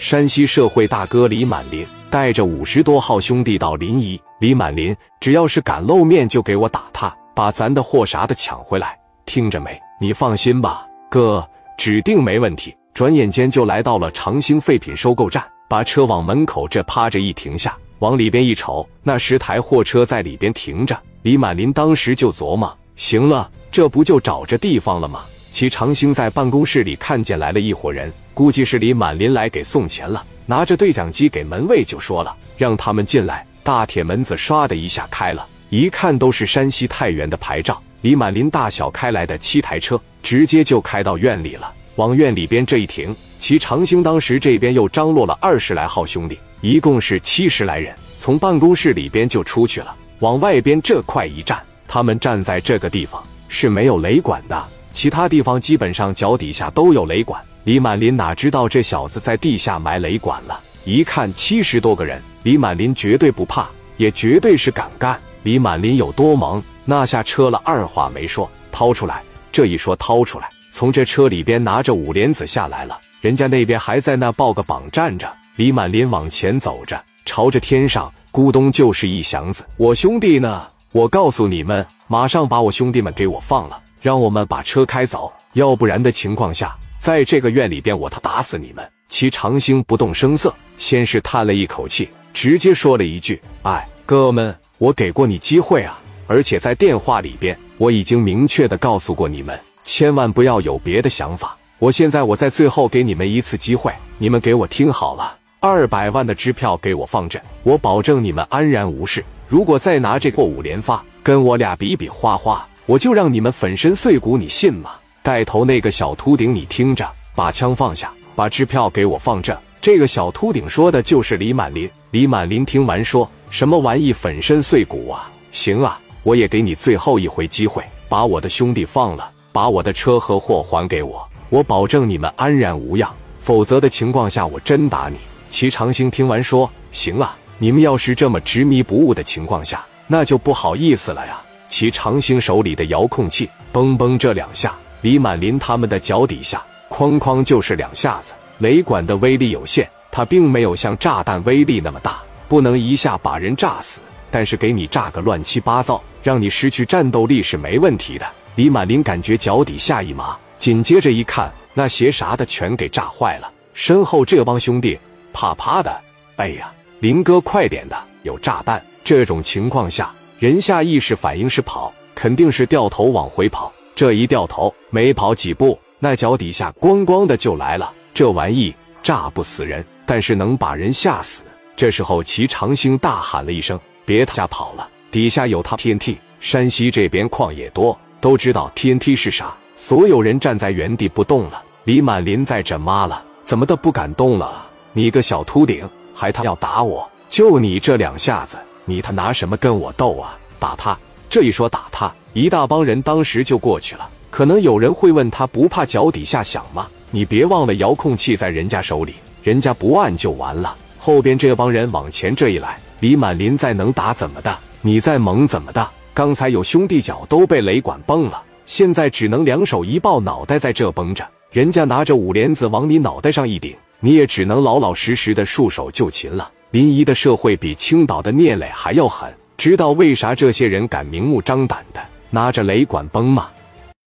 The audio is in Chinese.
山西社会大哥李满林带着五十多号兄弟到临沂。李满林只要是敢露面，就给我打他，把咱的货啥的抢回来。听着没？你放心吧，哥，指定没问题。转眼间就来到了长兴废品收购站，把车往门口这趴着一停下，往里边一瞅，那十台货车在里边停着。李满林当时就琢磨：行了，这不就找着地方了吗？齐长兴在办公室里看见来了一伙人，估计是李满林来给送钱了，拿着对讲机给门卫就说了，让他们进来。大铁门子唰的一下开了，一看都是山西太原的牌照。李满林大小开来的七台车，直接就开到院里了。往院里边这一停，齐长兴当时这边又张罗了二十来号兄弟，一共是七十来人，从办公室里边就出去了，往外边这块一站。他们站在这个地方是没有雷管的。其他地方基本上脚底下都有雷管，李满林哪知道这小子在地下埋雷管了？一看七十多个人，李满林绝对不怕，也绝对是敢干。李满林有多忙？那下车了，二话没说，掏出来。这一说掏出来，从这车里边拿着五莲子下来了。人家那边还在那抱个膀站着。李满林往前走着，朝着天上咕咚就是一响子。我兄弟呢？我告诉你们，马上把我兄弟们给我放了。让我们把车开走，要不然的情况下，在这个院里边，我他打死你们！齐长兴不动声色，先是叹了一口气，直接说了一句：“哎，哥们，我给过你机会啊，而且在电话里边，我已经明确的告诉过你们，千万不要有别的想法。我现在我在最后给你们一次机会，你们给我听好了，二百万的支票给我放这，我保证你们安然无事。如果再拿这货五连发跟我俩比比划划。”我就让你们粉身碎骨，你信吗？带头那个小秃顶，你听着，把枪放下，把支票给我放这。这个小秃顶说的就是李满林。李满林听完说：“什么玩意，粉身碎骨啊？行啊，我也给你最后一回机会，把我的兄弟放了，把我的车和货还给我，我保证你们安然无恙。否则的情况下，我真打你。”齐长兴听完说：“行啊，你们要是这么执迷不悟的情况下，那就不好意思了呀。”齐长兴手里的遥控器嘣嘣这两下，李满林他们的脚底下哐哐就是两下子。雷管的威力有限，它并没有像炸弹威力那么大，不能一下把人炸死，但是给你炸个乱七八糟，让你失去战斗力是没问题的。李满林感觉脚底下一麻，紧接着一看，那鞋啥的全给炸坏了。身后这帮兄弟啪啪的，哎呀，林哥快点的，有炸弹！这种情况下。人下意识反应是跑，肯定是掉头往回跑。这一掉头，没跑几步，那脚底下咣咣的就来了。这玩意炸不死人，但是能把人吓死。这时候，齐长兴大喊了一声：“别他家跑了，底下有他 TNT。”山西这边矿也多，都知道 TNT 是啥。所有人站在原地不动了。李满林在这妈了，怎么的不敢动了？你个小秃顶，还他要打我？就你这两下子！你他拿什么跟我斗啊？打他！这一说打他，一大帮人当时就过去了。可能有人会问他不怕脚底下响吗？你别忘了遥控器在人家手里，人家不按就完了。后边这帮人往前这一来，李满林再能打怎么的？你再猛怎么的？刚才有兄弟脚都被雷管崩了，现在只能两手一抱，脑袋在这绷着。人家拿着五莲子往你脑袋上一顶，你也只能老老实实的束手就擒了。临沂的社会比青岛的聂磊还要狠，知道为啥这些人敢明目张胆的拿着雷管崩吗？